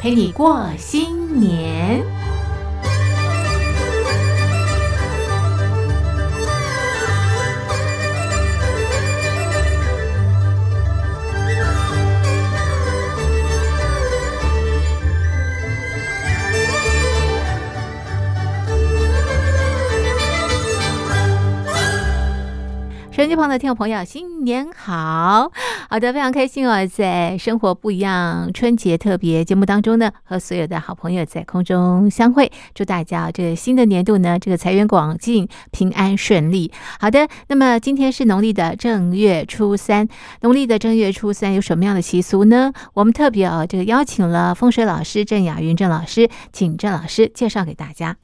陪你过新年。手机旁的听众朋友，新年好！好的，非常开心哦，在生活不一样春节特别节目当中呢，和所有的好朋友在空中相会，祝大家这个新的年度呢，这个财源广进，平安顺利。好的，那么今天是农历的正月初三，农历的正月初三有什么样的习俗呢？我们特别啊，这个邀请了风水老师郑雅云郑老师，请郑老师介绍给大家。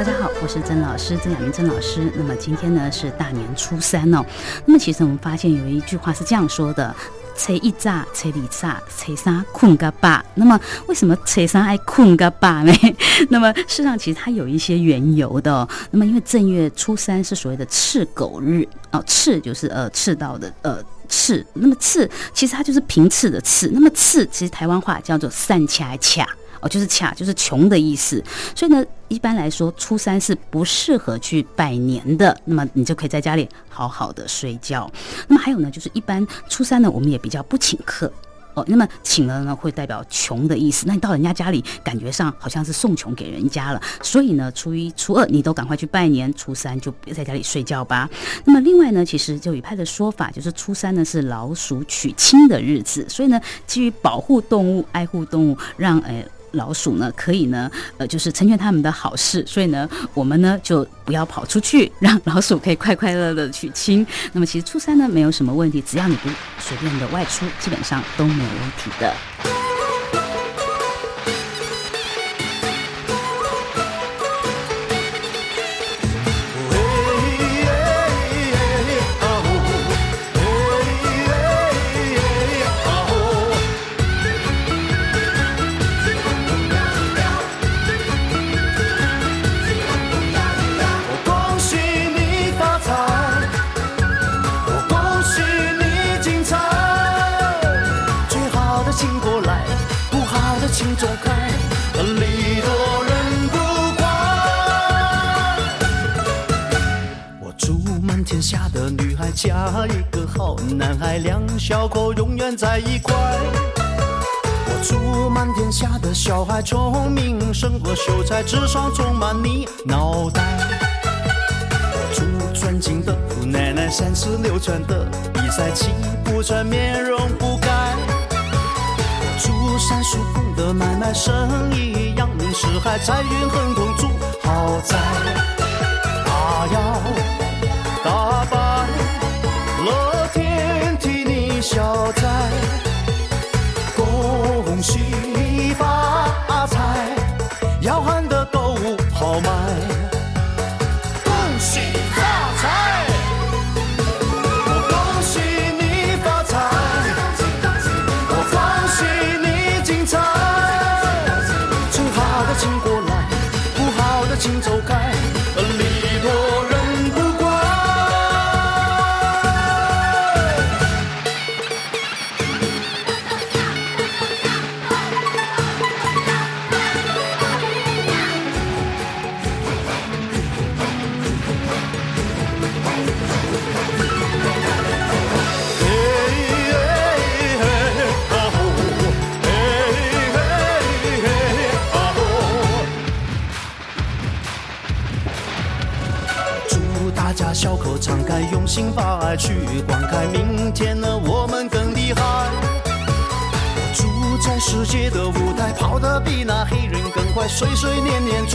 大家好，我是曾老师，曾雅云曾老师。那么今天呢是大年初三哦。那么其实我们发现有一句话是这样说的：吹一炸，吹里炸，吹三困个吧。那么为什么吹三爱困个吧呢？那么事实上其实它有一些缘由的。那么因为正月初三是所谓的赤狗日哦，赤就是呃赤道的呃赤。那么赤其实它就是平赤的赤。那么赤其实台湾话叫做散卡卡。哦，就是卡，就是穷的意思。所以呢，一般来说，初三是不适合去拜年的。那么你就可以在家里好好的睡觉。那么还有呢，就是一般初三呢，我们也比较不请客。哦，那么请了呢，会代表穷的意思。那你到人家家里，感觉上好像是送穷给人家了。所以呢，初一、初二你都赶快去拜年，初三就别在家里睡觉吧。那么另外呢，其实就一派的说法，就是初三呢是老鼠娶亲的日子。所以呢，基于保护动物、爱护动物，让呃。老鼠呢，可以呢，呃，就是成全他们的好事，所以呢，我们呢就不要跑出去，让老鼠可以快快乐乐的娶亲。那么其实初三呢没有什么问题，只要你不随便的外出，基本上都没有问题的。小口永远在一块。我祝满天下的小孩聪明胜过秀才，智商充满你脑袋。我祝尊敬的姑奶奶三十六转的比赛气不喘，面容不改。我祝三叔公的买卖生意扬名四海，财运亨通住豪宅。大摇岁岁年年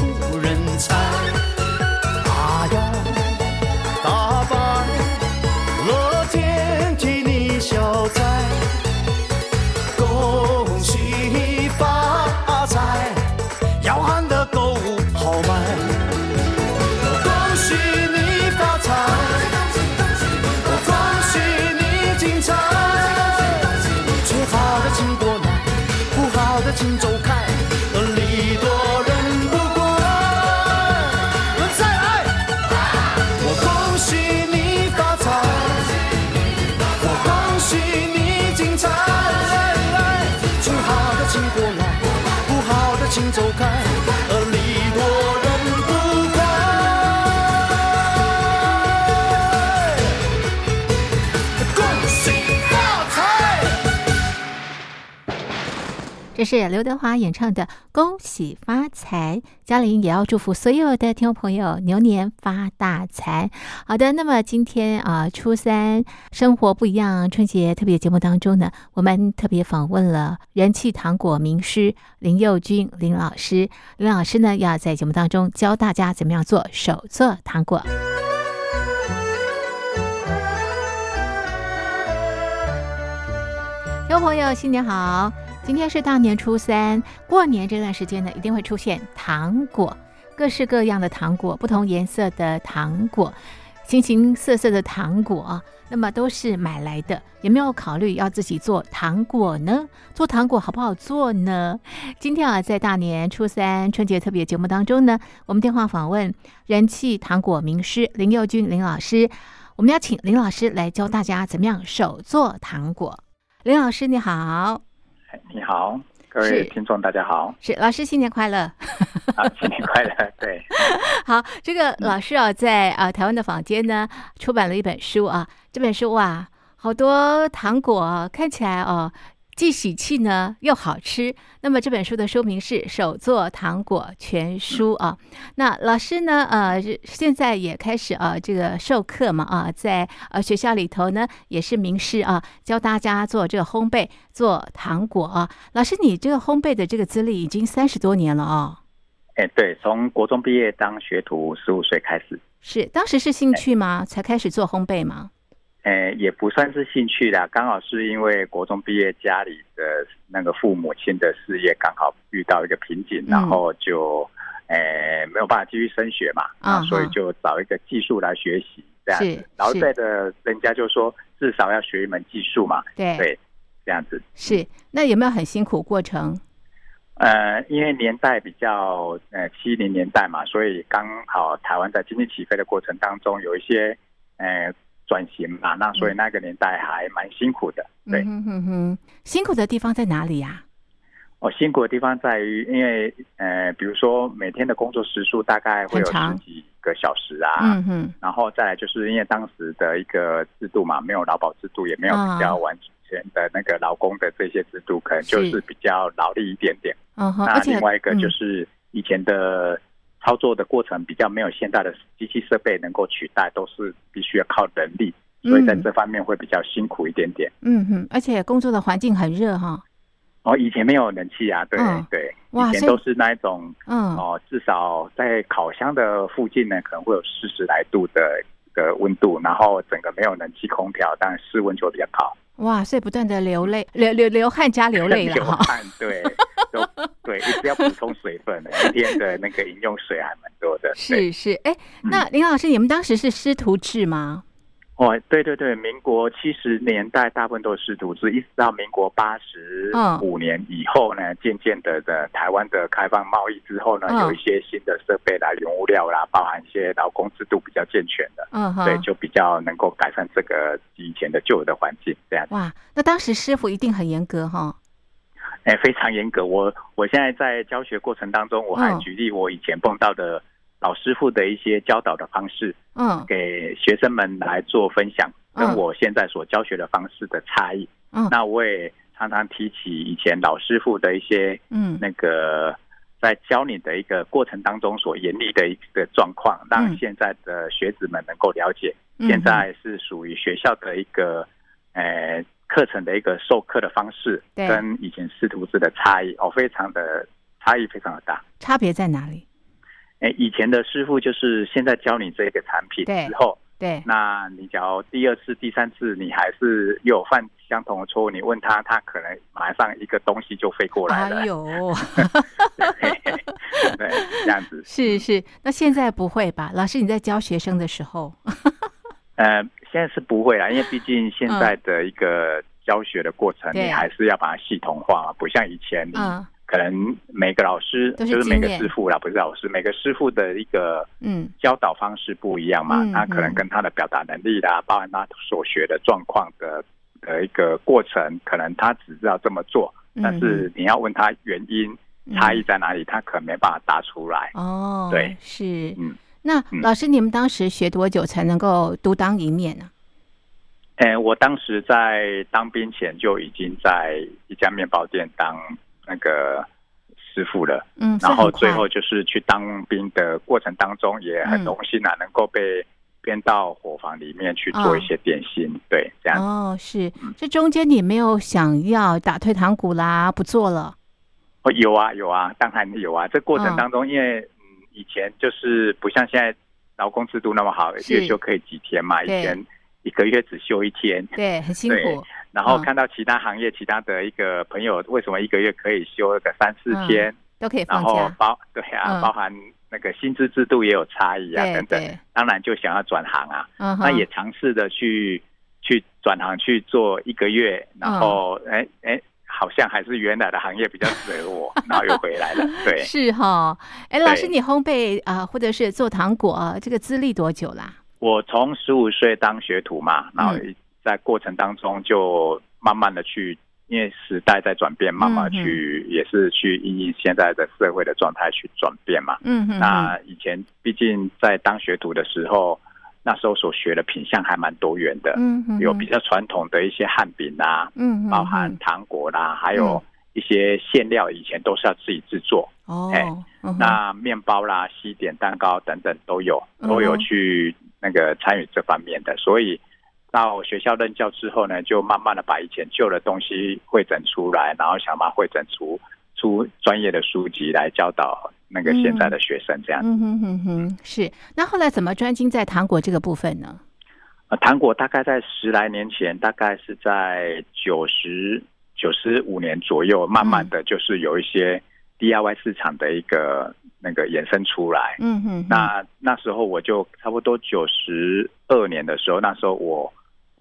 是刘德华演唱的《恭喜发财》，嘉玲也要祝福所有的听众朋友牛年发大财。好的，那么今天啊，初三生活不一样春节特别节目当中呢，我们特别访问了人气糖果名师林佑君林老师。林老师呢，要在节目当中教大家怎么样做手做糖果。听众朋友，新年好！今天是大年初三，过年这段时间呢，一定会出现糖果，各式各样的糖果，不同颜色的糖果，形形色色的糖果，那么都是买来的。有没有考虑要自己做糖果呢？做糖果好不好做呢？今天啊，在大年初三春节特别节目当中呢，我们电话访问人气糖果名师林佑君林老师，我们要请林老师来教大家怎么样手做糖果。林老师你好。你好，各位听众，大家好，是老师新年快乐！啊，新年快乐！对，好，这个老师啊，在啊台湾的坊间呢出版了一本书啊，这本书哇，好多糖果啊看起来哦。既喜气呢，又好吃。那么这本书的书名是《手作糖果全书》啊。那老师呢，呃，现在也开始啊，这个授课嘛啊，在呃学校里头呢，也是名师啊，教大家做这个烘焙，做糖果啊。老师，你这个烘焙的这个资历已经三十多年了哦。哎，对，从国中毕业当学徒，十五岁开始，是当时是兴趣吗？才开始做烘焙吗？哎，也不算是兴趣啦，刚好是因为国中毕业，家里的那个父母亲的事业刚好遇到一个瓶颈，然后就，哎，没有办法继续升学嘛，啊，所以就找一个技术来学习这样子。然后在的人家就说，至少要学一门技术嘛，对对，这样子。是，那有没有很辛苦过程？呃，因为年代比较呃七零年代嘛，所以刚好台湾在经济起飞的过程当中，有一些呃转型嘛，那所以那个年代还蛮辛苦的。对，嗯哼哼，辛苦的地方在哪里呀、哦，辛苦的地方在于，因为呃，比如说每天的工作时数大概会有十几个小时啊，然后再来就是因为当时的一个制度嘛，没有劳保制度，也没有啊。比较完全的那个劳工的这些制度，可能就是是。比较劳力一点点。嗯哼，那另外一个就嗯是以前的操作的过程比较没有现在的机器设备能够取代，都是必须要靠人力，所以在嗯。这方面会比较辛苦一点点。嗯哼，而且工作的环境很热哈，哦，以前没有冷气啊，对、嗯。对，哇以以前都是那一种嗯，哦，至少在烤箱的附近呢，可能会有四十来度的的温度，然后整个没有冷气空调，当然室温就会比较高。哇，所以不断的流泪，流流流汗加流泪了 流哈，汗，对，都对，一直要补充水分的，一天的那个饮用水还蛮多的。是是，哎，那林老师，你们当时是师徒制吗？哦，对对对，民国七十年代大部分都是师徒制，一直到民国八十嗯。五年以后呢，渐渐的的台湾的开放贸易之后呢，嗯。有一些新的设备啦、原物料啦，包含一些劳工制度比较健全的，嗯哼，对，就比较能够改善这个以前的旧的环境，这样，哇，那当时师傅一定很严格哈，哎，非常严格。我我现在在教学过程当中，我还嗯。举例我以前碰到的老师傅的一些教导的方式，嗯。给学生们来做分享，跟嗯我现在所教学的方式的差异。嗯。那我也常常提起以前老师傅的一些嗯。那个在教你的一个过程当中所严厉的一个状况，让嗯现在的学子们能够了解，嗯。现在是属于学校的一个呃课程的一个授课的方式，对。跟以前师徒制的差异哦，非常的差异非常的大。差别在哪里？哎，以前的师傅就是现在教你这个产品对之后，对，那你假如第二次、第三次你还是又有犯相同的错误，你问他，他可能马上一个东西就飞过来了。哎呦，对，这样子。是是，那现在不会吧？老师你在教学生的时候，呃，现在是不会啦，因为毕竟现在的一个教学的过程，对你还是要把它系统化嘛，不像以前，可能每个老师是就是每个师傅啦，不是老师，每个师傅的一个嗯。教导方式不一样嘛，嗯他可能嗯。跟他的表达能力啦，包含他所学的状况的的一个过程，可能他只知道这么做，嗯。但是你要问他原因，差异在哪里，他可能没办法答出来。哦，对，是，嗯，那嗯。老师，你们当时学多久才能够独当一面呢？哎，我当时在当兵前就已经在一家面包店当那个师傅了。嗯，然后最后就是去当兵的过程当中，也很嗯荣幸啊，能够被编到伙房里面去做一些点心，对，这样。哦，是，嗯。这中间你没有想要打退堂鼓啦，不做了，哦，有啊有啊，当然有啊。这过程嗯当中，因为嗯以前就是不像现在劳工制度那么好，月休可以几天嘛，以对。前一个月只休一天。对，很辛苦，嗯然后看到其他行业、其他的一个朋友，为什么一个月可以休个三四嗯天？都可以然后，包对啊，嗯。包含那个薪资制度也有差异啊，等等。对。当然就想要转行啊，嗯，那也尝试的去去转行去做一个月，然后嗯哎哎、好像还是原来的行业比较适合我，然后又回来了。对，是哈，哎，老师，你烘焙啊、或者是做糖果、啊这个资历多久啦？我从十五岁当学徒嘛，然后嗯在过程当中就慢慢的去，因为时代在转变，慢慢嗯去、也是去因应现在的社会的状态去转变嘛。嗯哼哼，那以前毕竟在当学徒的时候，那时候所学的品相还蛮多元的，嗯哼哼有比较传统的一些汉饼啦，嗯哼包含糖果啦，还有一些馅料，以前都是要自己制作。哦哎，嗯那面包啦、西点、蛋糕等等都有，嗯都有去那个参与这方面的。所以到学校任教之后呢，就慢慢的把以前旧的东西汇整出来，然后想把它汇整出出专业的书籍来教导那个现在的学生这样。嗯哼哼哼，是。那后来怎么专精在糖果这个部分呢？呃，糖果大概在十来年前，大概是在九十九十五年左右，慢慢的就是有一些 DIY 市场的一个那个衍生出来。嗯哼哼，那那时候我就差不多九十二年的时候，那时候我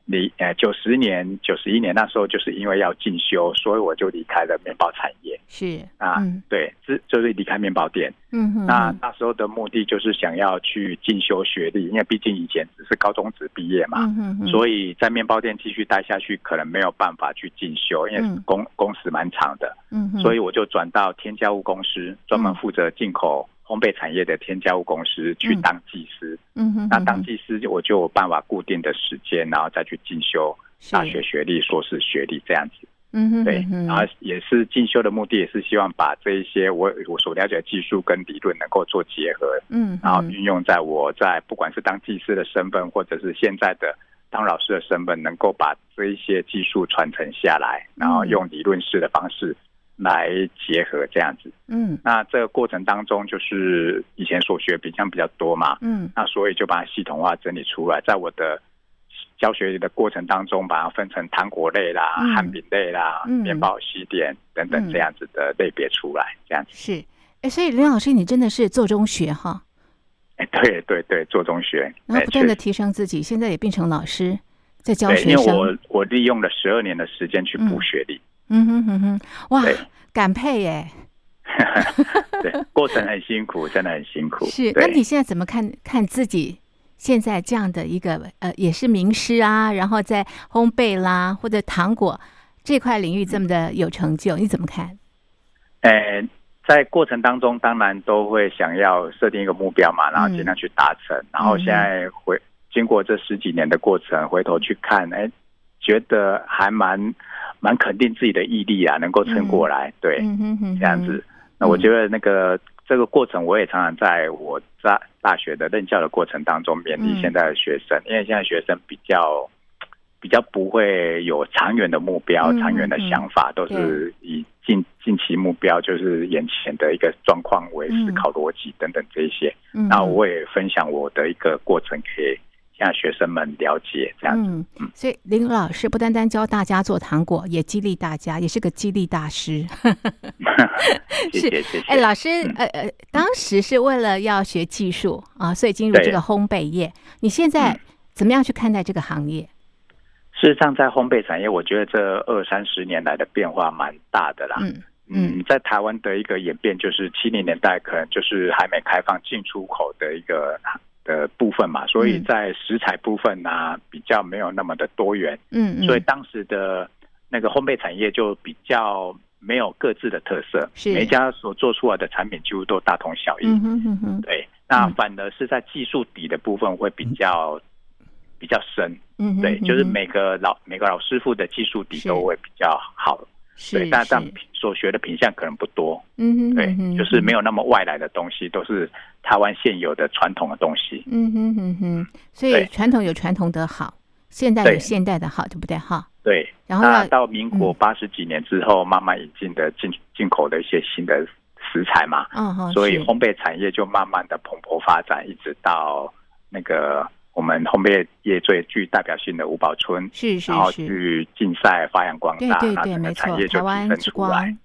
离呃九十年、九十一年那时候就是因为要进修，所以我就离开了面包产业。是啊。嗯。对，这就是离开面包店。嗯哼，那那时候的目的就是想要去进修学历，因为毕竟以前只是高中职毕业嘛。嗯哼哼，所以在面包店继续待下去，可能没有办法去进修，因为嗯。工工时蛮长的，嗯哼，所以我就转到添加物公司，专门负责进口烘焙产业的添加物公司去嗯当技师。嗯哼，那当技师，我就有办法固定的时间，然后再去进修大学学历、硕士学历这样子。嗯哼对然后也是进修的目的，也是希望把这一些我我所了解的技术跟理论能够做结合，嗯，嗯。然后运用在我在不管是当技师的身份，或者是现在的当老师的身份，能够把这一些技术传承下来，然后用理论式的方式来结合这样子。嗯。那这个过程当中，就是以前所学比较比较多嘛，嗯。那所以就把它系统化整理出来，在我的教学的过程当中，把它分成糖果类啦、嗯。汉饼类啦、嗯。面包西点等等嗯这样子的类别出来，这样子。是。哎，所以林老师，你真的是做中学哈，哎，对对对，做中学，哎然后不断的提升自己，现在也变成老师，在教对，学生。因为我我利用了十二年的时间去补学历，嗯哼哼哼，哇对，感佩耶！对，过程很辛苦，真的很辛苦。是，那你现在怎么看看自己现在这样的一个呃，也是名师啊，然后在烘焙啦或者糖果这块领域这么的有成就，你怎么看？呃，在过程当中，当然都会想要设定一个目标嘛，然后尽量去达成。然后现在回经过这十几年的过程，回头去看，哎，觉得还蛮蛮肯定自己的毅力啊，能够撑过来。对，这样子。那我觉得那个这个过程，我也常常在我在大学的任教的过程当中勉励嗯现在的学生，因为现在学生比较比较不会有长远的目标、嗯长远的想法，都是以近近期目标就是眼前的一个状况为思考逻辑等等这一些。嗯，那我也分享我的一个过程给现在学生们了解，这样子。嗯，所以林老师不单单教大家做糖果，也激励大家，也是个激励大师。谢谢谢谢。哎，老师，嗯呃呃，当时是为了要学技术啊，所以进入这个烘焙业。你现在嗯怎么样去看待这个行业？事实上，在烘焙产业，我觉得这二三十年来的变化蛮大的啦。嗯嗯，在台湾的一个演变，就是七零年代可能就是还没开放进出口的一个的部分嘛，所以嗯在食材部分呢、比较没有那么的多元，嗯嗯，所以当时的那个烘焙产业就比较没有各自的特色，是。每一家所做出来的产品几乎都大同小异。嗯哼哼哼，对，那嗯。反而是在技术底的部分会比较、比较深。嗯哼，对，就是每个老每个老师傅的技术底都会比较好。是对，但但是所学的品相可能不多。嗯哼，对就是没有那么外来的东西，都是台湾现有的传统的东西。嗯哼哼哼，所以传统有传统的好，现代有现代的好，对不对哈？对，然后到民国嗯八十几年之后，慢慢引进的进进口的一些新的食材嘛，嗯哼，所以烘焙产业就慢慢的蓬勃发展，一直到那个我们烘焙业最具代表性的五宝村，是是然后是，去竞赛发扬光大，对对对，没错，台湾之光。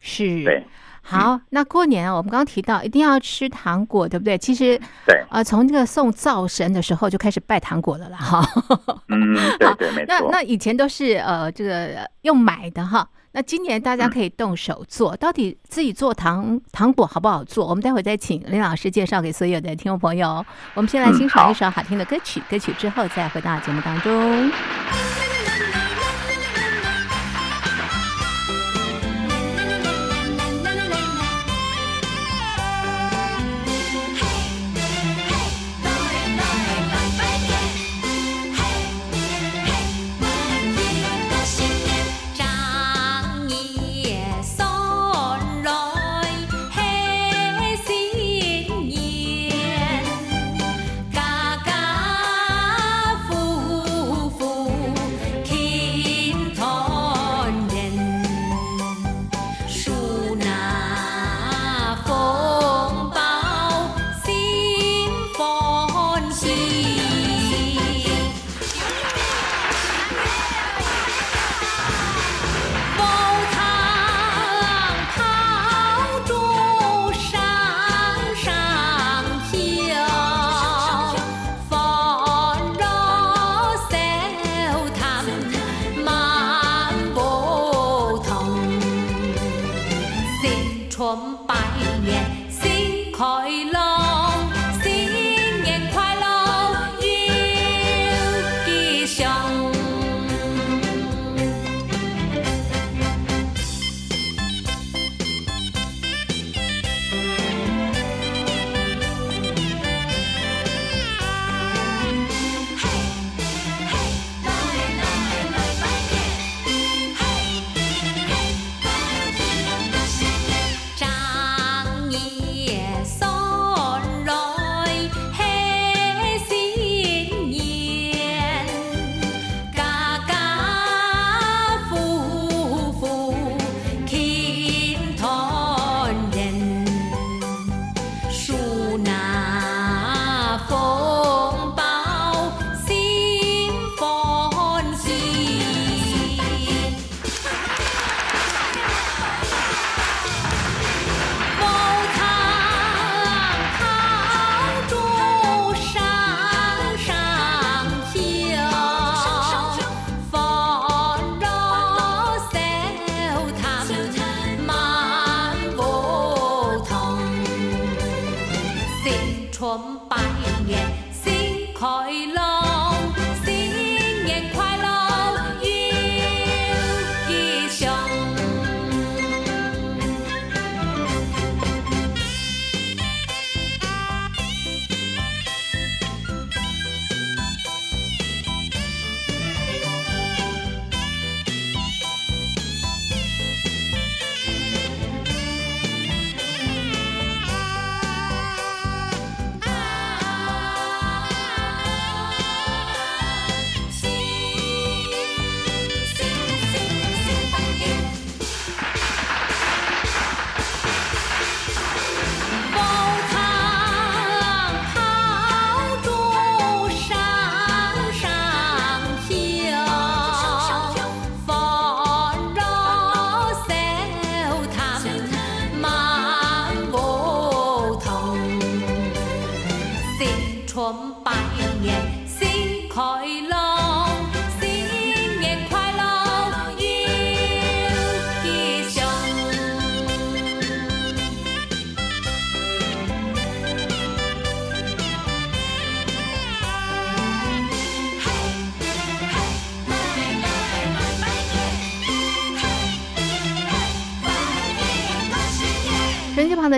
是，对好，那过年啊，我们刚刚提到一定要吃糖果，对不对？其实对，呃，从这个送灶神的时候就开始拜糖果了啦，哈。嗯，对对，没错。那那以前都是呃这个用买的哈，那今年大家可以动手做，到底自己做糖糖果好不好做？我们待会再请林老师介绍给所有的听众朋友。我们先来欣赏一首好听的歌曲，歌曲之后再回到节目当中。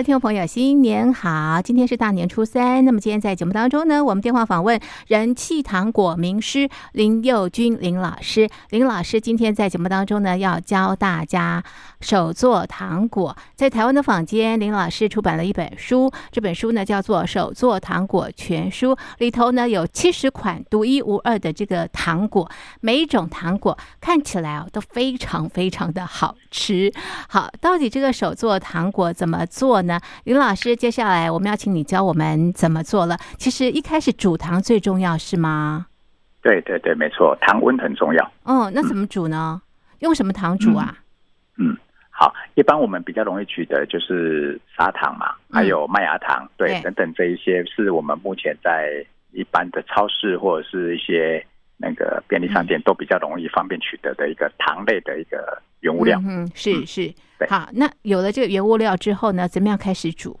听众朋友，新年好！今天是大年初三，那么今天在节目当中呢，我们电话访问人气糖果名师林佑君林老师。林老师今天在节目当中呢，要教大家手做糖果。在台湾的坊间，林老师出版了一本书，这本书呢叫做《手做糖果全书》，里头呢有七十款独一无二的这个糖果，每一种糖果看起来哦都非常非常的好吃。好，到底这个手做糖果怎么做呢？林老师，接下来我们要请你教我们怎么做了。其实一开始煮糖最重要是吗？对对对，没错，糖温很重要。哦，那怎么煮呢？用什么糖煮啊？嗯，好，一般我们比较容易取得就是砂糖嘛，还有麦芽糖，对，对等等这一些是我们目前在一般的超市或者是一些那个便利商店都比较容易方便取得的一个糖类的一个原物料。嗯哼，是嗯是。好，那有了这个原物料之后呢，怎么样开始煮？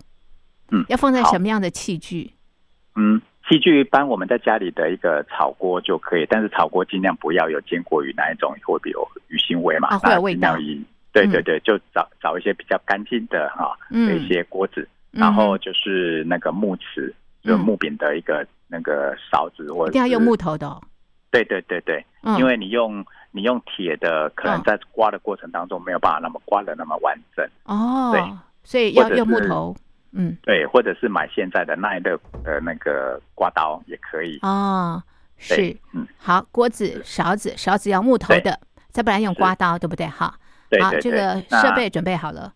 嗯要放在什么样的器具？嗯，器具一般我们在家里的一个炒锅就可以，但是炒锅尽量不要有坚果鱼那一种，会有鱼腥味嘛，啊会有那味道尽量以对嗯对对，就找找一些比较干净的哈、的嗯一些锅子，嗯然后就是那个木匙，就嗯木柄的一个那个勺子，或者一定要用木。头的哦。对对对对，嗯，因为你用你用铁的，可能嗯在刮的过程当中没有办法那么刮的那么完整。哦，对所以要用木头。嗯，对，或者是买现在的耐热的那个刮刀也可以。哦，是，嗯，好，锅子、勺子，勺子要木头的，再不然用刮刀，对不对？哈，好，这个那设备准备好了。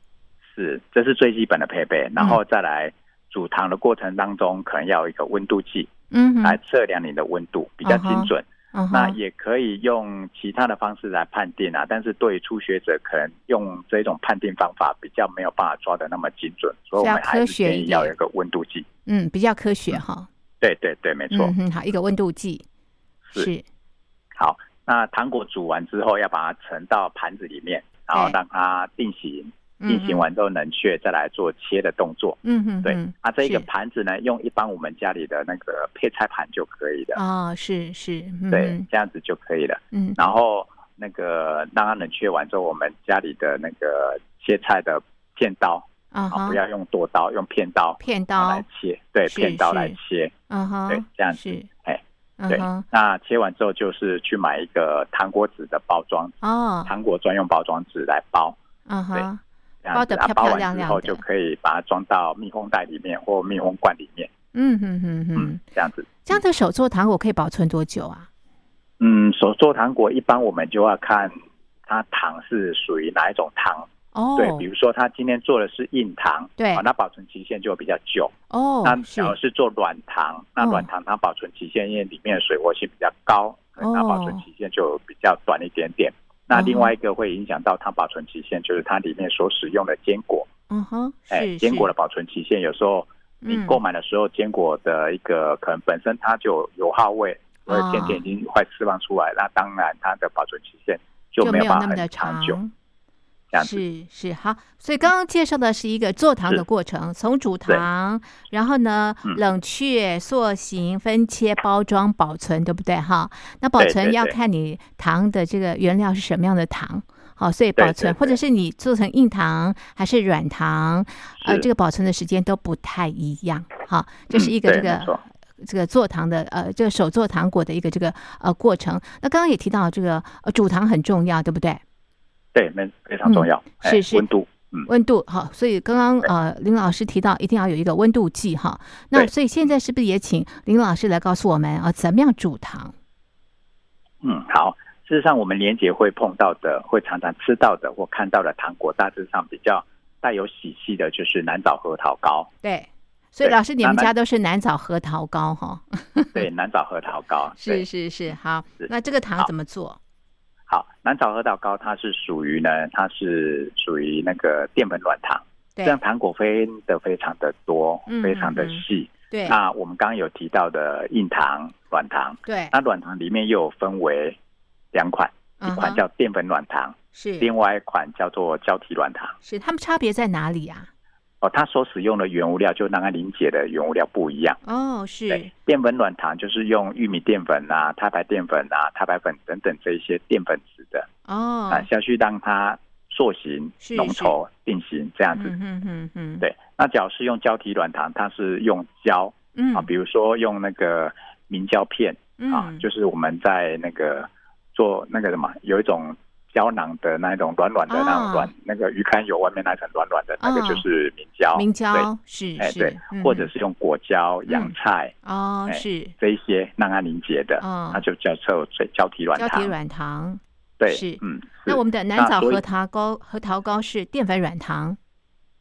是，这是最基本的配备，然嗯后再来煮糖的过程当中，可能要有一个温度计嗯哼，来测量你的温度，比较精准。嗯那，也可以用其他的方式来判定啊，但是对于初学者，可能用这种判定方法比较没有办法抓的那么精准，所以我们还是建议要有一个温度计。嗯，比较科学哈。对对对，没错。嗯哼，好，一个温度计。是。是，好，那糖果煮完之后，要把它盛到盘子里面，然后让它定型，嗯定型完之后冷却，再来做切的动作。嗯哼，对嗯，那这一个盘子呢，用一般我们家里的那个配菜盘就可以了。哦，是是，嗯对，这样子就可以了。嗯，然后那个让它冷却完之后，我们家里的那个切菜的片刀啊，不，要用剁刀，用片刀片刀。来，切，对，片刀来切，嗯哼，对，这样子。是，哎，对那切完之后就是去买一个糖果纸的包装，哦，糖果专用包装纸来包。嗯哼，这样子啊，包得漂漂亮亮的。后就可以把它装到密封袋里面或密封罐里面，嗯哼哼哼。嗯，，这样子。这样的手做糖果可以保存多久啊？嗯，手做糖果一般我们就要看它糖是属于哪一种糖，哦，对，比如说它今天做的是硬糖，对。哦那保存期限就比较久。哦那，如是做软糖，那哦软糖它保存期限因为里面的水活性比较高，哦。那保存期限就比较短一点点。那另外一个会影响到它保存期限，就是它里面所使用的坚果，嗯哼，哎，坚果的保存期限有时候你嗯购买的时候，坚果的一个可能本身它就有油耗味，或者哦甜点已经快释放出来，那当然它的保存期限就就没有办法很长长。久。这样子是是好，所以刚刚介绍的是一个做糖的过程，从煮糖，然后呢嗯冷却、塑形、分切、包装、保存，对不对哈？那保存要看你糖的这个原料是什么样的糖。好，所以保存，对或者是你做成硬糖还是软糖，呃，这个保存的时间都不太一样。好，这是嗯一个这个这个做糖的呃，这个手做糖果的一个这个呃过程。那刚刚也提到这个呃煮糖很重要，对不对？对，没非常重要。哎是是温度，嗯，温度好，所以刚刚呃林老师提到一定要有一个温度计哈。那所以现在是不是也请林老师来告诉我们啊，怎么样煮糖？嗯，好。事实上，我们年节会碰到的、会常常吃到的或看到的糖果，大致上比较带有喜气的，就是南枣核桃糕。对，所以老师你们家都是南枣核桃糕哈？对，南枣核桃糕。是是是，好，那这个糖怎么做？好，南枣核桃糕它是属于呢，它是属于那个淀粉软糖，这对样糖果分的非常的多嗯，非常的细。对那我们刚刚有提到的硬糖、软糖，对，那软糖里面又有分为两款，一款叫淀粉软糖，是另外一款叫做胶体软糖。是，它们差别在哪里啊？哦，它所使用的原物料就让它凝结的原物料不一样。哦，是。对，淀粉软糖就是用玉米淀粉啊、太白淀粉啊、太白粉等等这一些淀粉质的哦。啊，下去让它塑形、浓稠、定型这样子。嗯哼哼哼，，对，那假如是用胶体软糖，它是用胶嗯。啊，比如说用那个明胶片啊，嗯就是我们在那个做那个什么，有一种胶囊的那种软软的那啊种软，那个鱼肝油外面那层软软的那个啊。就是明胶，明，胶是是哎对，，嗯。或者是用果胶、洋菜哎哦是。这一些让它凝结的，嗯。那就叫做水胶体软糖。胶体软糖。对，是嗯，那我们的南枣核桃糕核桃糕是淀粉软糖，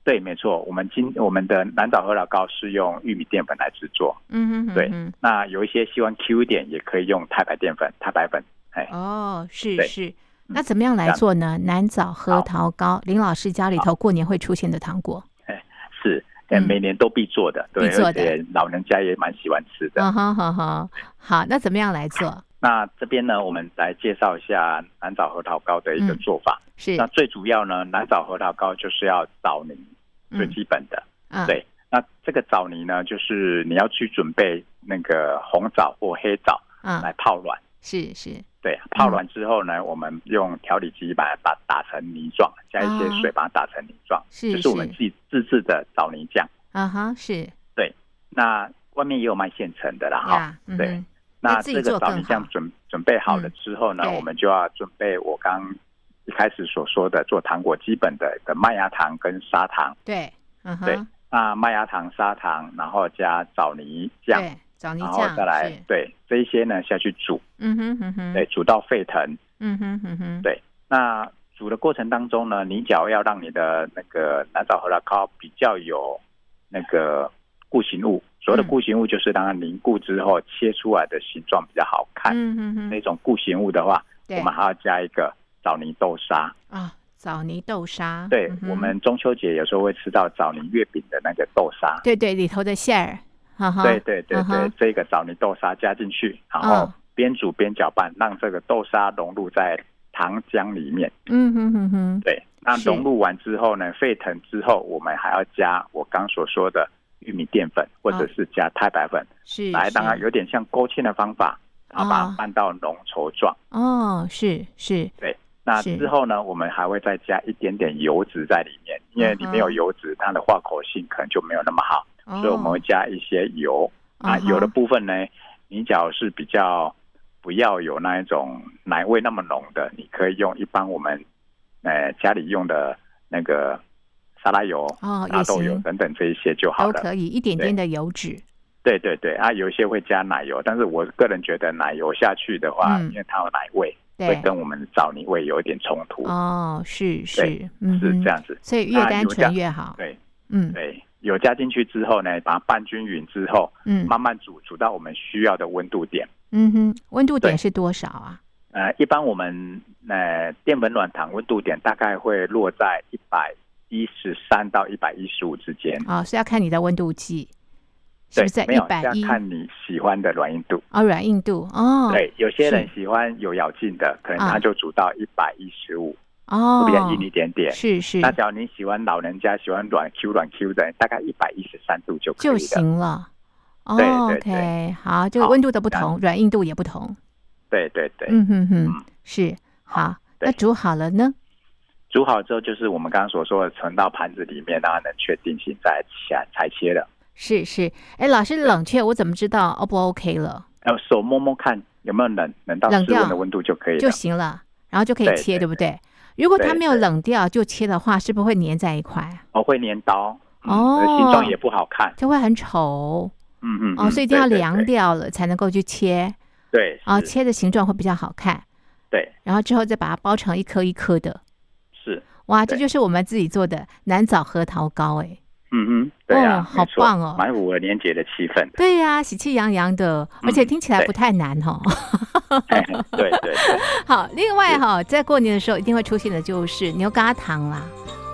对，没错，我们今我们的南枣核桃糕是用玉米淀粉来制作。嗯哼哼对，那有一些希望 Q 一点，也可以用太白淀粉、太白粉。哎，哦是是。嗯那怎么样来做呢？南枣核桃糕，林老师家里头过年会出现的糖果。哎是，呃嗯每年都必做的，对，必做的而且老人家也蛮喜欢吃的。嗯哼哼哼，好，那怎么样来做？那这边呢，我们来介绍一下南枣核桃糕的一个嗯做法。是那最主要呢，南枣核桃糕就是要枣泥，最基本的。嗯，对，那这个枣泥呢，就是你要去准备那个红枣或黑枣来嗯，泡软。是是，对，泡软之后呢，我们用调理机把它打打成泥状，加一些啊。水把它打成泥状，是这是我们自己自制的枣泥酱。啊哈，是。对那外面也有卖现成的啦，哈对，那这个枣泥酱准准备好了之后呢，嗯我们就要准备我刚一开始所说的做糖果基本的的麦芽糖跟砂糖。对，嗯对哼，那麦芽糖、砂糖，然后加枣泥酱，对，枣泥然后酱再来是，对这一些呢下去煮，嗯哼哼哼，对，，煮到沸腾。嗯哼哼哼，对那煮的过程当中呢，你只要要让你的那个南枣核桃糕比较有那个固形物，所谓的嗯固形物就是让它凝固之后切出来的形状比较好看。嗯哼哼，那种固形物的话，我们还要加一个枣泥豆沙。啊，枣泥豆沙，对嗯，我们中秋节有时候会吃到枣泥月饼的那个豆沙。对对里头的馅儿，对对对对，这个枣泥豆沙加进去，然后嗯。边煮边搅拌，让这个豆沙融入在糖浆里面。嗯哼哼哼，对，那融入完之后呢，沸腾之后，我们还要加我刚所说的玉米淀粉，或者是加太白粉，是来当然有点像勾芡的方法，然后把哦。它拌到浓稠状。哦，是是，对那之后呢，我们还会再加一点点油脂在里面，因为里面有油脂，它的化口性可能就没有那么好，哦。所以我们会加一些油。啊，油的部分呢，你假如是比较不要有那一种奶味那么浓的，你可以用一般我们呃家里用的那个沙拉油、哦也纳豆油等等这一些就好了。都可以，一点点的油脂，对对对，啊，有一些会加奶油，但是我个人觉得奶油下去的话，嗯。因为它有奶味，会，跟我们的枣泥味有一点冲突，哦，是是是这，样子。所以越单纯越好，对。嗯。对，油加进去之后呢，把它拌均匀之后，嗯慢慢煮，煮到我们需要的温度点。嗯哼，温度点是多少啊？呃，一般我们呃淀粉软糖温度点大概会落在一百一十三到一百一十五之间。哦，是要看你的温度计，是对没有要？看你喜欢的软硬度。哦，软硬度哦，对，有些人喜欢有咬劲的，可能啊他就煮到一百一十五，哦，会比较硬一点点。是是那只要你喜欢老人家喜欢软 Q 软 Q 的，大概一百一十三度就可以就了。行了。哦对对 OK，好，这个温度的不同，软硬度也不同。对对对，嗯哼哼嗯，是好。那煮好了呢？煮好之后就是我们刚刚所说的盛到盘子里面，然后能确定性再切裁切的。是是，哎，老师冷却我怎么知道 O 不 OK 了？然后手摸摸看有没有冷，冷到室温的温度就可以了。就行了，然后就可以对切，对对不对？如果它没有冷掉就切的话，是不是会粘在一块啊？哦，会粘刀，嗯哦形状也不好看。就会很丑嗯嗯哦，所以一定要凉。嗯掉了才能够去切对啊，切的形状会比较好看。对然后之后再把它包成一颗一颗的，是，哇，这就是我们自己做的南枣核桃糕哎。嗯哼，对啊，哦好棒哦蛮符合年节的气氛的。对呀、喜气洋洋的，而且嗯听起来不太难 哈、对对对，好，另外哈、在过年的时候一定会出现的就是牛轧糖啦。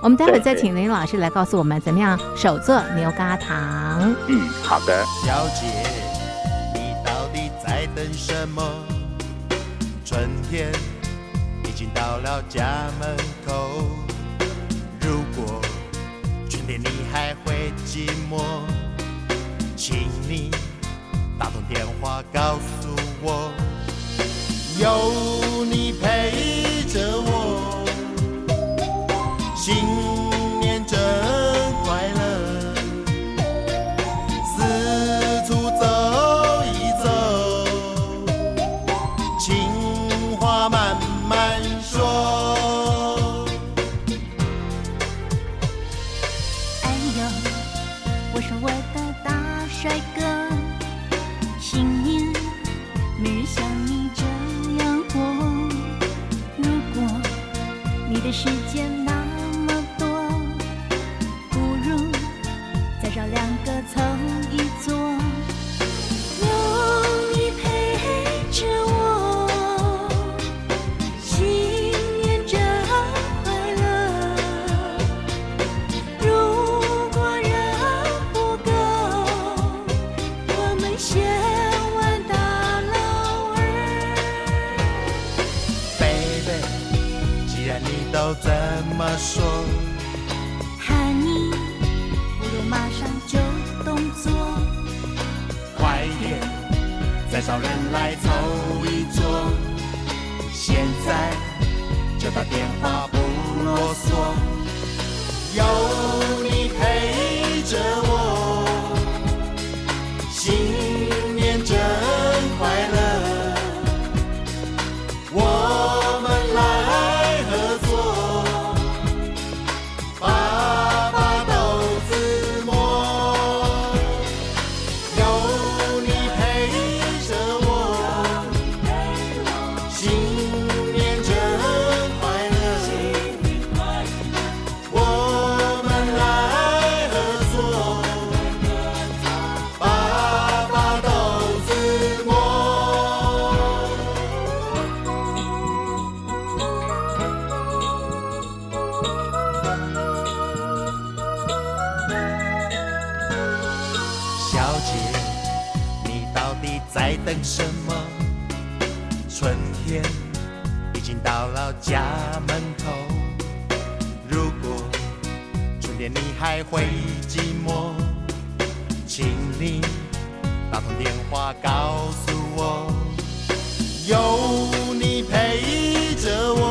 我们待会再请林老师来告诉我们怎么样手做牛轧糖。嗯，好的。小姐，你到底在等什么？春天已经到了家门口，如果寂寞，请你打通电话告诉我，有你陪着我。我是我的大帅哥幸运没人像你这样过如果你的世界经到了家门口，如果春天你还会寂寞，请你打通电话告诉我，有你陪着我，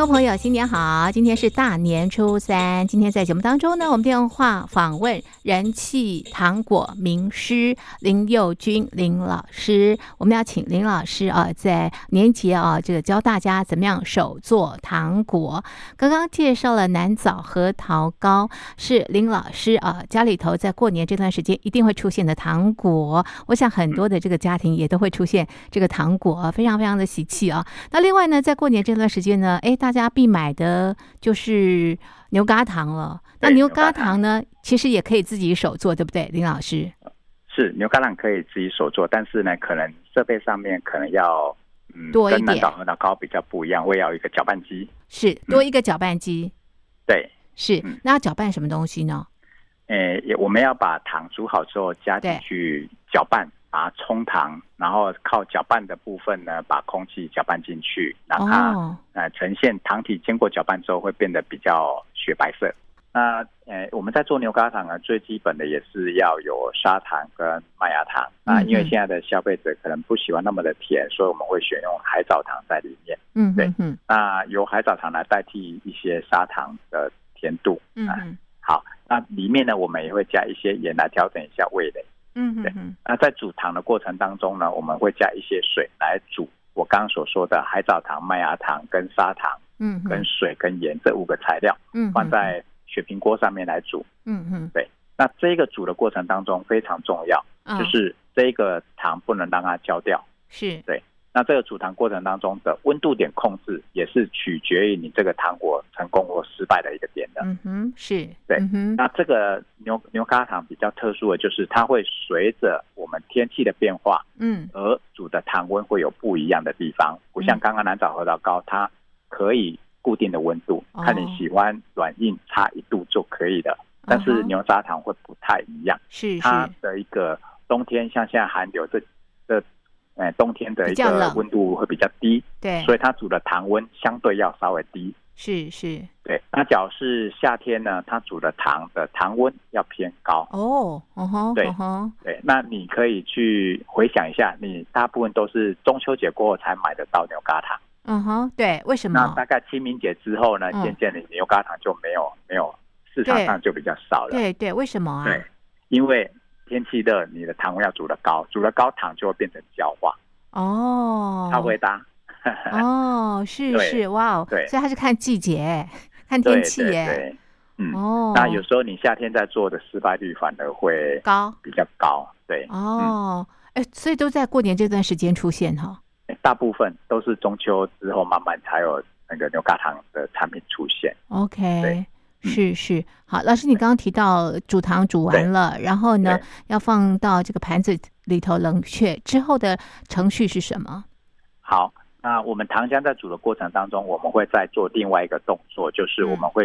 听众朋友，新年好！今天是大年初三。今天在节目当中呢，我们电话访问人气糖果名师林佑君林老师。我们要请林老师啊，在年节啊，这个教大家怎么样手做糖果。刚刚介绍了南枣核桃糕，是林老师啊家里头在过年这段时间一定会出现的糖果。我想很多的这个家庭也都会出现这个糖果，非常非常的喜气啊。那另外呢，在过年这段时间呢，哎，大家必买的就是牛轧糖了。那牛轧对牛轧糖呢，其实也可以自己手做，对不对，林老师？是牛轧糖可以自己手做，但是呢，可能设备上面可能要嗯，多一点跟南岛核桃糕比较不一样，会要一个搅拌机。是多一个搅拌机，对，是嗯那要搅拌什么东西呢？诶，也我们要把糖煮好之后加进去搅拌，把它冲糖，然后靠搅拌的部分呢，把空气搅拌进去，让它、哦，呃呈现糖体经过搅拌之后会变得比较雪白色。那呃，我们在做牛轧糖呢，最基本的也是要有砂糖跟麦芽糖。那因为现在的消费者可能不喜欢那么的甜，所以我们会选用海藻糖在里面。嗯对嗯那由海藻糖来代替一些砂糖的甜度。啊嗯哼，好，那里面呢，我们也会加一些盐来调整一下味蕾。对嗯哼哼，那在煮糖的过程当中呢，我们会加一些水来煮我刚刚所说的海藻糖、麦芽糖跟砂糖、嗯，跟水跟盐这五个材料，嗯放在雪平锅上面来煮。嗯嗯，对，那这个煮的过程当中非常重要，啊就是这个糖不能让它焦掉。是对那这个煮糖过程当中的温度点控制，也是取决于你这个糖果成功或失败的一个点的。嗯哼是，对那这个牛牛轧糖比较特殊的就是，它会随着我们天气的变化，嗯而煮的糖温会有不一样的地方。不像刚刚南枣核桃糕，它可以固定的温度，哦看你喜欢软硬差一度就可以了。但是牛轧糖会不太一样，是是，它的一个冬天像现在寒流这这。呃，冬天的一个温度会比较低，对，所以它煮的糖温相对要稍微低。是是，对，那假如是夏天呢，它煮的糖的糖温要偏高。哦，哦吼，对对，那你可以去回想一下，你大部分都是中秋节过后才买得到牛轧糖，嗯哼，对，为什么？那大概清明节之后呢，嗯渐渐的牛轧糖就没有没有市场上就比较少了。对对，为什么啊？对，因为天气热，你的糖要煮的高，煮得高糖就会变成焦化，哦，它会搭。哦，是是，哇哦，对所以它是看季节，看天气耶，嗯，哦，那有时候你夏天在做的失败率反而会高比较高。对，哦，哎，所以都在过年这段时间出现哈，大部分都是中秋之后慢慢才有那个牛轧糖的产品出现。OK 是是，好，老师，你刚刚提到煮糖煮完了，然后呢要放到这个盘子里头冷却之后的程序是什么？好，那我们糖浆在煮的过程当中，我们会再做另外一个动作，就是我们会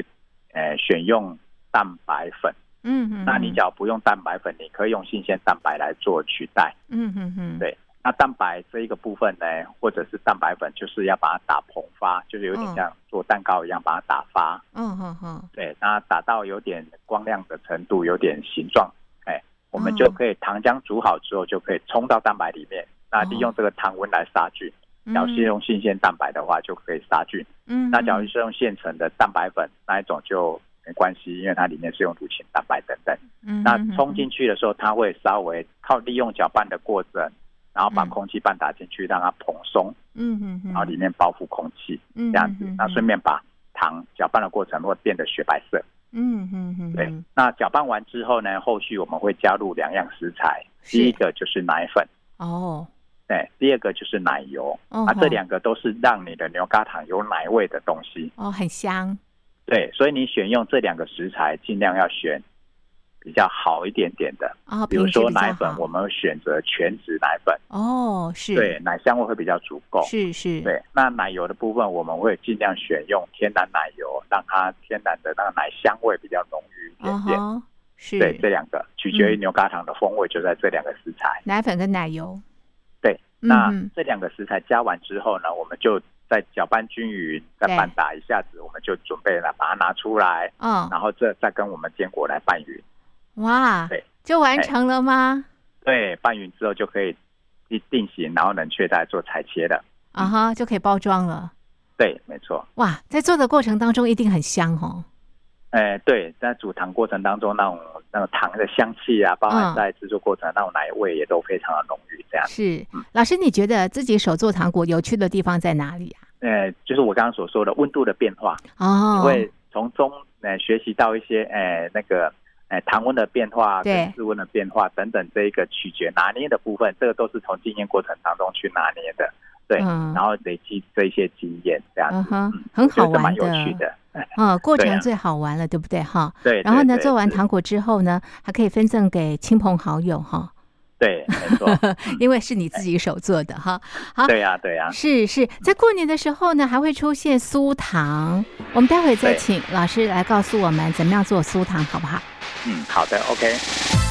呃选用蛋白粉。嗯嗯，那你只要不用蛋白粉，你可以用新鲜蛋白来做取代。嗯嗯嗯，对那蛋白这一个部分呢，或者是蛋白粉，就是要把它打膨发，就是有点嗯像做蛋糕一样，把它打发。嗯嗯嗯，对，那打到有点光亮的程度，有点形状，哎，我们哦就可以糖浆煮好之后，就可以冲到蛋白里面。那利用这个糖温来杀菌。假如是用新鲜蛋白的话，就可以杀菌。嗯，那假如是用现成的蛋白粉，那一种就没关系，因为它里面是用乳清蛋白等等。嗯那冲进去的时候，它会稍微靠利用搅拌的过程，然后把嗯。空气棒打进去，让它蓬松，嗯嗯嗯，然后里面包覆空气，嗯这样子。那顺便把糖搅拌的过程会变得雪白色。嗯嗯嗯，对。嗯，那搅拌完之后呢，后续我们会加入两样食材，第一个就是奶粉，哦，对，第二个就是奶油。哦啊，这两个都是让你的牛轧糖有奶味的东西。哦很香，对，所以你选用这两个食材，尽量要选比较好一点点的。啊，比如说奶粉，我们选择全脂奶粉，哦是，对，奶香味会比较足够。是是，对，那奶油的部分，我们会尽量选用天然奶油，让它天然的那个奶香味比较浓郁一哦点点。哈，是，对，这两个取决于嗯牛轧糖的风味，就在这两个食材。奶粉跟奶油，对，嗯那嗯这两个食材加完之后呢，我们就再搅拌均匀，再对拌打一下子，我们就准备了把它拿出来，嗯，然后这再跟我们坚果来拌匀。哇对，就完哎成了吗？对，拌匀之后就可以一定型，然后冷却再做裁切的。啊哈，就可以包装了。对，没错。哇，在做的过程当中一定很香哦。哎，对，在煮糖过程当中，那种那种糖的香气啊，包嗯含在制作过程那种奶味也都非常的浓郁。这样，是，老师，你觉得自己手做糖果有趣的地方在哪里啊？呃，就是我刚刚所说的温度的变化，哦，你会从中呃学习到一些呃那个呃糖温的变化对跟室温的变化等等这一个取决拿捏的部分，这个都是从经验过程当中去拿捏的。对，嗯然后累积这一些经验，这样子，嗯哼嗯很好玩有的趣的。哎嗯，过 程最好玩了，对不对哈？对，然后呢，做完糖果之后呢，还可以分赠给亲朋好友哈。对没错。因为是你自己手做的哈。好对呀对呀。是是。在过年的时候呢还会出现酥糖。我们待会再请老师来告诉我们怎么样做酥糖好不好？嗯好的 ok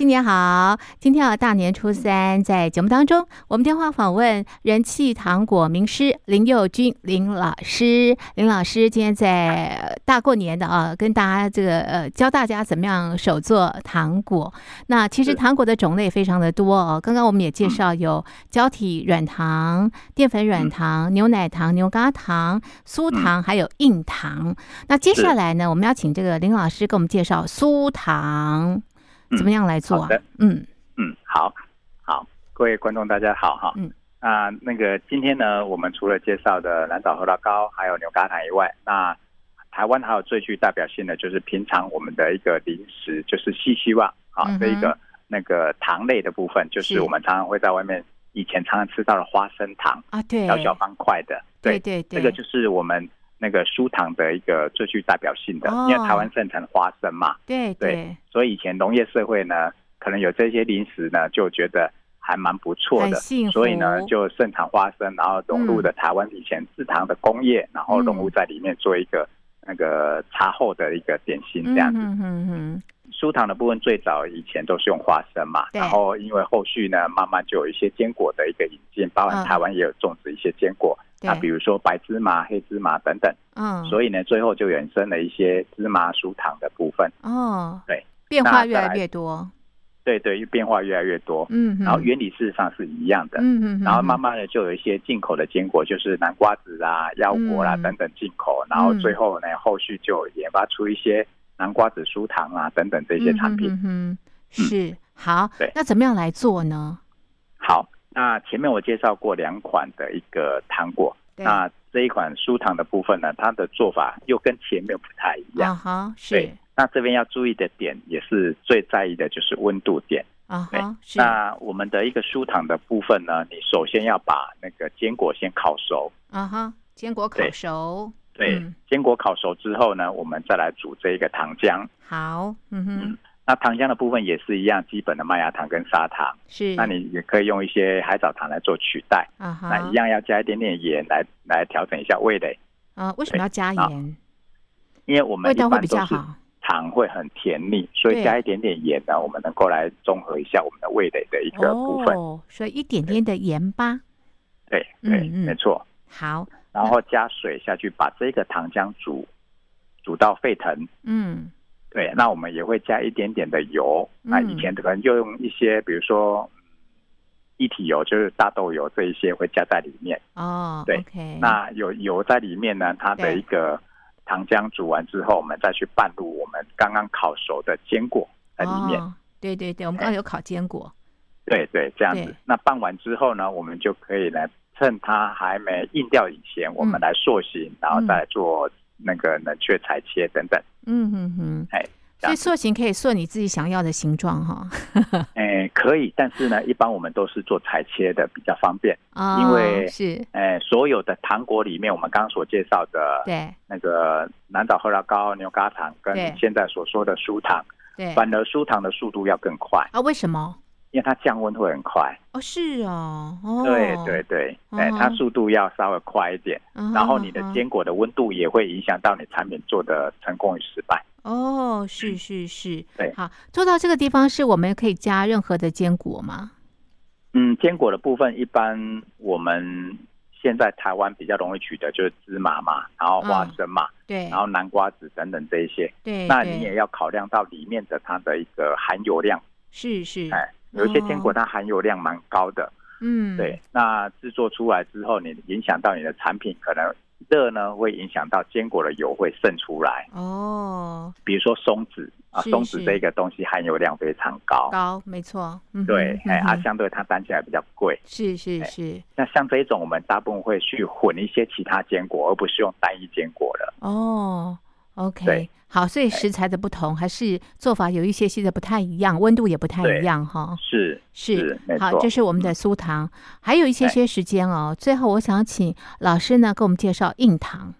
新年好！今天啊，大年初三，在节目当中，我们电话访问人气糖果名师林佑君林老师。林老师今天在呃大过年的啊，跟大家这个呃教大家怎么样手做糖果。那其实糖果的种类非常的多哦。刚刚我们也介绍有胶体软糖、淀粉软糖、牛奶糖、牛轧糖、酥糖，还有硬糖。那接下来呢，我们要请这个林老师给我们介绍酥糖怎么样来做啊？好的？嗯，嗯，好，好，各位观众大家好哈。嗯。那那个今天呢，我们除了介绍的蓝藻核桃糕还有牛轧糖以外，那台湾还有最具代表性的就是平常我们的一个零食，就是细希望啊嗯这一个那个糖类的部分，就是是。我们常常会在外面以前常常吃到的花生糖，啊，对，小小方块的，对对对，这个就是我们那个酥糖的一个最具代表性的，哦。因为台湾盛产花生嘛，对对所以以前农业社会呢，可能有这些零食呢，就觉得还蛮不错的，所以呢就盛产花生，然后融入了台湾以前制糖的工业，然后融入在里面做一个那个茶后的一个点心这样子。嗯嗯嗯酥糖的部分最早以前都是用花生嘛，然后因为后续呢，慢慢就有一些坚果的一个引进，包嗯。含台湾也有种植一些坚果，那比如说白芝麻、黑芝麻等等，嗯，所以呢，最后就衍生了一些芝麻酥糖的部分。哦，对，变化越来越多，对对，变化越来越多，嗯，然后原理事实上是一样的。嗯嗯，然后慢慢的就有一些进口的坚果，就是南瓜子啊、腰果啦、嗯等等进口，然后最后呢，后续就研发出一些南瓜子酥糖啊等等这些产品。嗯哼，是好对，那怎么样来做呢？好，那前面我介绍过两款的一个糖果，那这一款酥糖的部分呢，它的做法又跟前面不太一样。啊哈，是对，那这边要注意的点也是最在意的就是温度点。对啊哈，是那我们的一个酥糖的部分呢，你首先要把那个坚果先烤熟。啊哈，坚果烤熟，对，嗯坚果烤熟之后呢，我们再来煮这一个糖浆。好，嗯哼嗯，那糖浆的部分也是一样，基本的麦芽糖跟砂糖。是，那你也可以用一些海藻糖来做取代。啊哈，那一样要加一点点盐来来调整一下味蕾，啊，为什么要加盐？因为我们一味道会比较好。糖会很甜腻，所以加一点点盐呢，我们能够来综合一下我们的味蕾的一个部分。哦，所以一点点的盐巴，对对，没错。好，然后加水下去，把这个糖浆煮煮到沸腾。嗯对，那我们也会加一点点的油。嗯那以前可能就用一些，比如说嗯一体油，就是大豆油这一些会加在里面。哦，对那有油在里面呢，它的一个糖浆煮完之后，我们再去拌入我们刚刚烤熟的坚果在里面。哦，对对对，我们刚刚有烤坚果，对对，这样子。那拌完之后呢，我们就可以来趁它还没硬掉以前，我们来塑形，然后再做那个冷却裁切等等。嗯哼哼，哎，所以塑形可以塑你自己想要的形状哈，哎，可以，但是呢，一般我们都是做裁切的比较方便。哦因为是。哎，所有的糖果里面，我们刚刚所介绍的对。那个南枣核桃糕、牛轧糖，跟现在所说的酥糖，对。反而酥糖的速度要更快，啊，为什么？因为它降温会很快。哦，是哦，哦，对对对，哎嗯，它速度要稍微快一点，嗯，然后你的坚果的温度也会影响到你产品做的成功与失败。哦，是是是，对。好，做到这个地方是我们可以加任何的坚果吗？嗯，坚果的部分一般我们现在台湾比较容易取得就是芝麻嘛，然后花生嘛，对。然后南瓜子等等这一些。对，那你也要考量到里面的它的一个含油量，是是，哎，有一些坚果哦。它含油量蛮高的，嗯，对。那制作出来之后，你影响到你的产品，可能热呢会影响到坚果的油会渗出来。哦，比如说松子啊，松子是。这个东西含油量非常高，高，没错，嗯对，哎，啊，相对它单起来比较贵。是是哎是，那像这一种，我们大部分会去混一些其他坚果，而不是用单一坚果的。哦，OK，好，所以食材的不同，还是做法有一些些的不太一样，温度也不太一样哈。是是好，这是我们的酥糖，还有一些哎些时间哦。最后，我想请老师呢给我们介绍硬糖，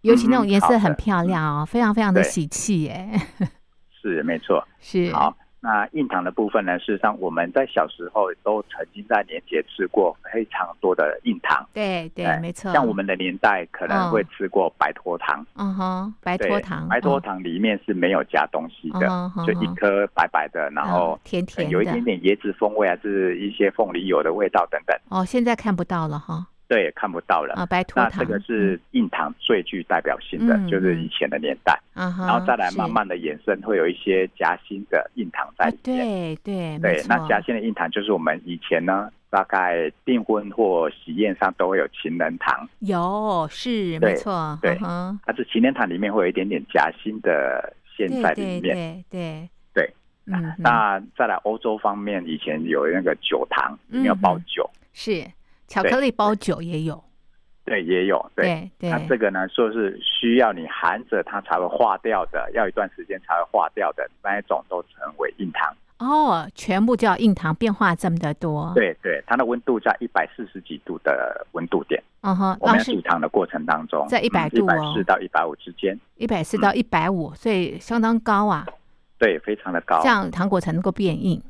尤其那种嗯颜色很漂亮哦，非常非常的喜气耶。是没错。是，好，那硬糖的部分呢，事实上我们在小时候都曾经在年节吃过非常多的硬糖。对对，哎没错。像我们的年代可能会吃过白脱糖，嗯哼，白对脱糖，白脱嗯糖里面是没有加东西的，就一颗白白的，然后嗯甜甜的，有一点点椰子风味啊，是一些凤梨油的味道等等，哦，现在看不到了哈。对，看不到了。啊，白那这个是硬糖最具代表性的，嗯就是以前的年代，然后再来慢慢的衍生，会有一些夹心的硬糖在啊，里面。对对没对，那夹心的硬糖就是我们以前呢，大概订婚或喜宴上都会有情人糖，有是对没错，对。它是情人糖里面会有一点点夹心的馅在对对里面。对对对，嗯，那再来欧洲方面，以前有那个酒糖，里面有包嗯。酒，是巧克力包酒也有，对，也有对。对对，那这个呢，说是需要你含着它才会化掉的，要一段时间才会化掉的那一种，都称为硬糖。哦，全部叫硬糖，变化这么的多，，对对，它的温度在一百四十几度的温度点。嗯哼，我们煮糖的过程当中，在一百度哦。一百哦四到一百五之间，一百四到一百五，所以相当高啊，对，非常的高。这。样糖果才能够变硬，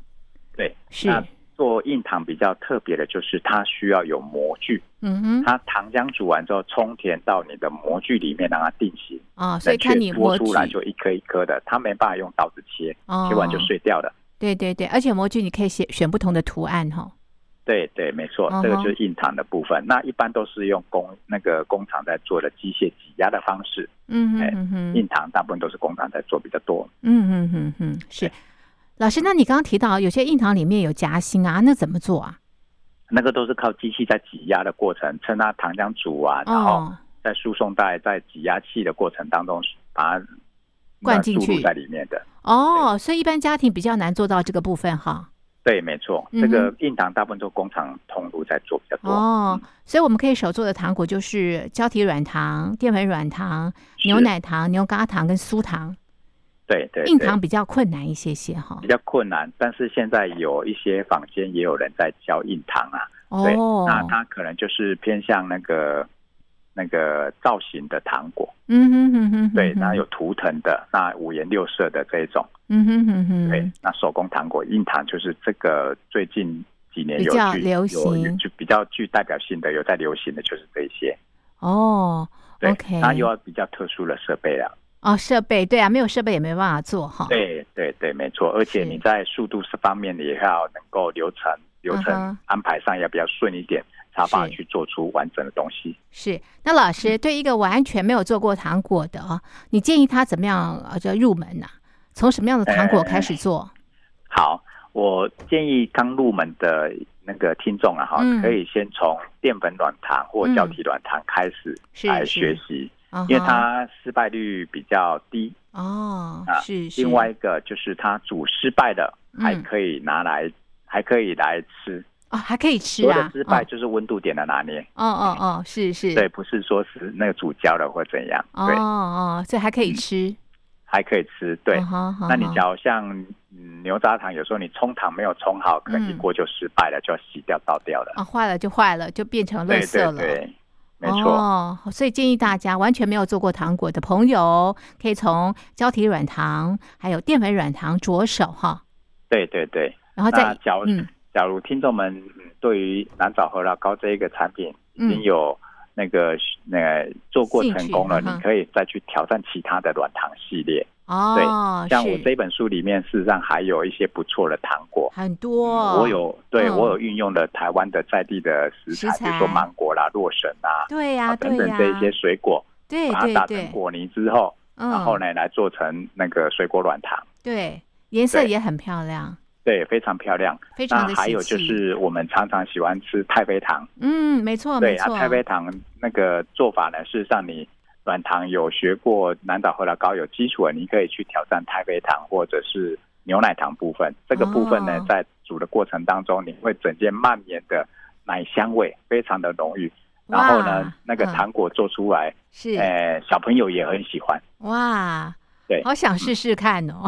对，是，那做硬糖比较特别的就是它需要有模具，嗯哼，它糖浆煮完之后充填到你的模具里面，让它定型。哦，所以看你模具出来就一颗一颗的，它没办法用刀子切，哦切完就碎掉了。对对对，而且模具你可以选选不同的图案哈，对对，没错这个就是硬糖的部分。那一般都是用工那个工厂在做的机械挤压的方式，嗯哼，硬糖大部分都是工厂在做比较多。嗯嗯嗯嗯，是。老师，那你刚刚提到有些硬糖里面有夹心啊，那怎么做啊？那个都是靠机器在挤压的过程，趁它糖浆煮完，然后哦，在输送带在挤压器的过程当中，把它灌进去在里面的。哦，所以一般家庭比较难做到这个部分哈。对，没错，这个硬糖大部分都工厂通路在做比较多。哦，所以我们可以手做的糖果就是胶体软糖、淀粉软糖、牛奶糖、牛轧糖跟酥糖。对对，对。硬糖比较困难一些些哈。比。较困难，但是现在有一些坊间也有人在教印糖啊。对，哦，那它可能就是偏向那个那个造型的糖果，嗯哼哼哼哼，对，那有图腾的，那五颜六色的这一种，嗯哼哼哼，对，那手工糖果印糖就是这个最近几年有比较具流有行就比较具代表性的有在流行的就是这些，哦对，OK，那又要比较特殊的设备了，哦，设备对啊，没有设备也没办法做哈。对对对，没错，而且你在速度这方面也要能够流程流程安排上要比较顺一点，才有办法去做出完整的东西。是，那老师对一个完全没有做过糖果的哦，你建议他怎么样呃这入门呢、从什么样的糖果开始做？好，我建议刚入门的那个听众啊，哈、嗯。可以先从淀粉软糖或胶体软糖开始来学习，嗯因为它失败率比较低。哦啊。是是，另外一个就是它煮失败的，嗯。还可以拿来，还可以来吃。哦还可以吃啊，失败就是温度点的拿捏，哦哦哦是是，对，不是说是那个煮焦了或怎样，哦对，哦，所以还可以吃，还可以吃，对。嗯哼哼。那你假如像嗯牛轧糖，有时候你冲糖没有冲好，可能一嗯锅就失败了，就要洗掉倒掉了。啊坏了就坏了，就变成垃对圾了。对对，没错。哦，所以建议大家完全没有做过糖果的朋友，可以从胶体软糖还有淀粉软糖着手哈，对对对。然后再假如、嗯假如听众们嗯对于蓝藻和老高这一个产品已嗯经有那个那个做过成功了，你可以再去挑战其他的软糖系列。哦，像我是。这本书里面，事实上还有一些不错的糖果。很多，我有对、嗯。我有运用了台湾的在地的食材，比如说芒果啦、洛神啊，对呀、啊等、等这一些水果，对把它打成，果泥之后，嗯，然后呢来做成那个水果软糖，对，颜色也很漂亮，对，非常漂亮。非常的那还有就是我们常常喜欢吃太妃糖，嗯，没错对啊，太妃糖那个做法呢，事实上你软糖有学过南岛荷兰糕有基础的，你可以去挑战太妃糖或者是牛奶糖部分。这个部分呢，哦在煮的过程当中，你会整件蔓延的奶香味非常的浓郁。然后呢，那个嗯糖果做出来，是呃，小朋友也很喜欢。哇，对好想试试看哦，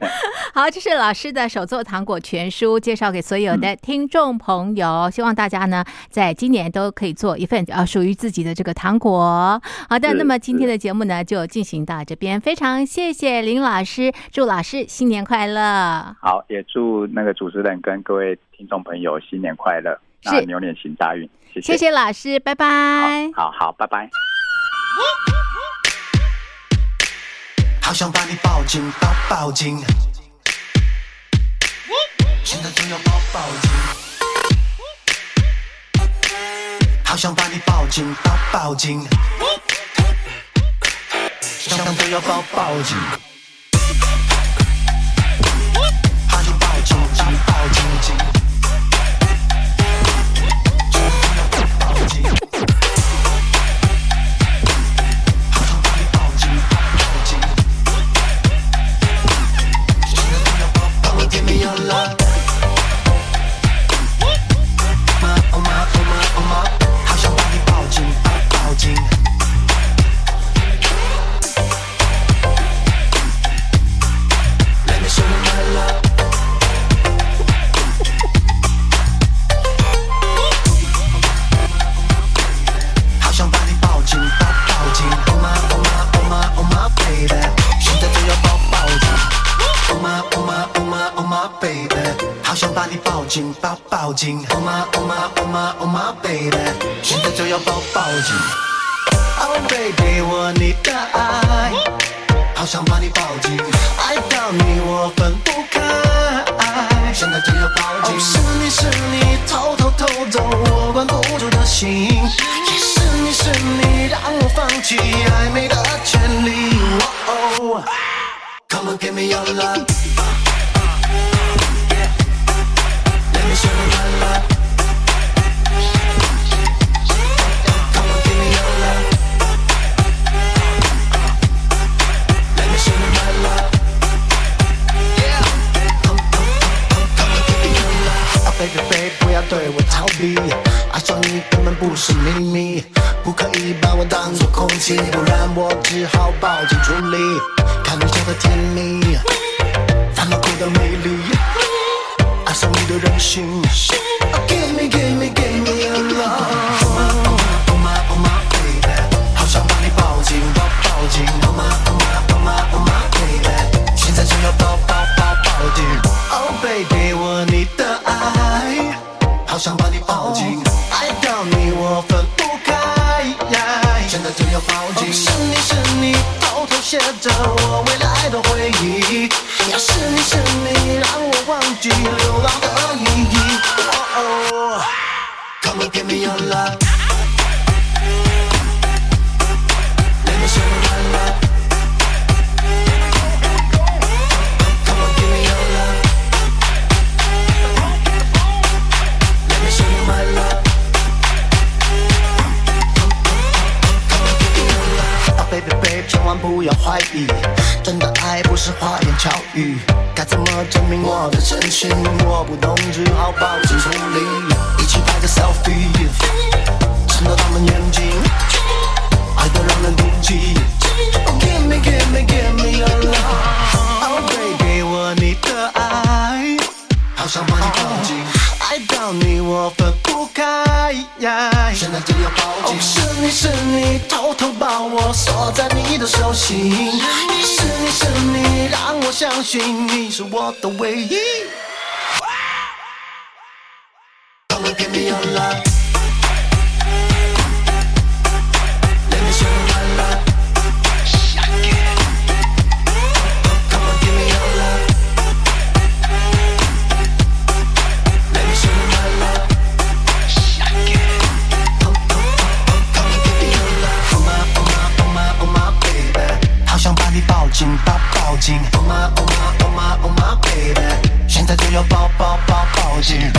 好，这是老师的手作糖果全书，介绍给所有的听众朋友，希望大家呢在今年都可以做一份呃属于自己的这个糖果。好的，那么今天的节目呢就进行到这边，非常谢谢林老师，祝老师新年快乐。好，也祝那个主持人跟各位听众朋友新年快乐，那是牛年行大运，谢谢谢老师，拜拜。好好好，拜拜。好想把你抱紧，抱抱紧。现在就要抱抱紧。好想把你抱紧，抱抱紧。想想都要抱抱紧。抱把我当作空气，不然我只好抱紧处理。看你笑的甜蜜，烦恼哭的美丽，爱上你的任性。Oh, Give me, give me, give me your love. Oh my, oh my baby，好想把你抱紧，抱抱紧。Oh my, oh my, oh my, oh my baby，现在就要抱抱抱抱紧。Oh baby，我你的爱，好想把你抱紧，爱到你我分要抱紧。是你是你，偷偷写着我未来的回忆。要是你是你，让我忘记流浪的意义。Oh, Come on, give me your love. 巧遇。该怎么证明我的真心？我不懂，只好保持处理，一起拍个 selfie，沉到他们眼睛，爱得让人妒忌。Give me, give me, give me your love. Oh baby，我你的爱，好想把你抱紧，爱到你我分不开。现在就要抱紧。哦，是你是你，偷偷把我锁在你的手心。是你是你，让我相信你是我的唯一。紧。Oh my, oh my, oh my, oh my baby，现在就要抱抱抱抱紧。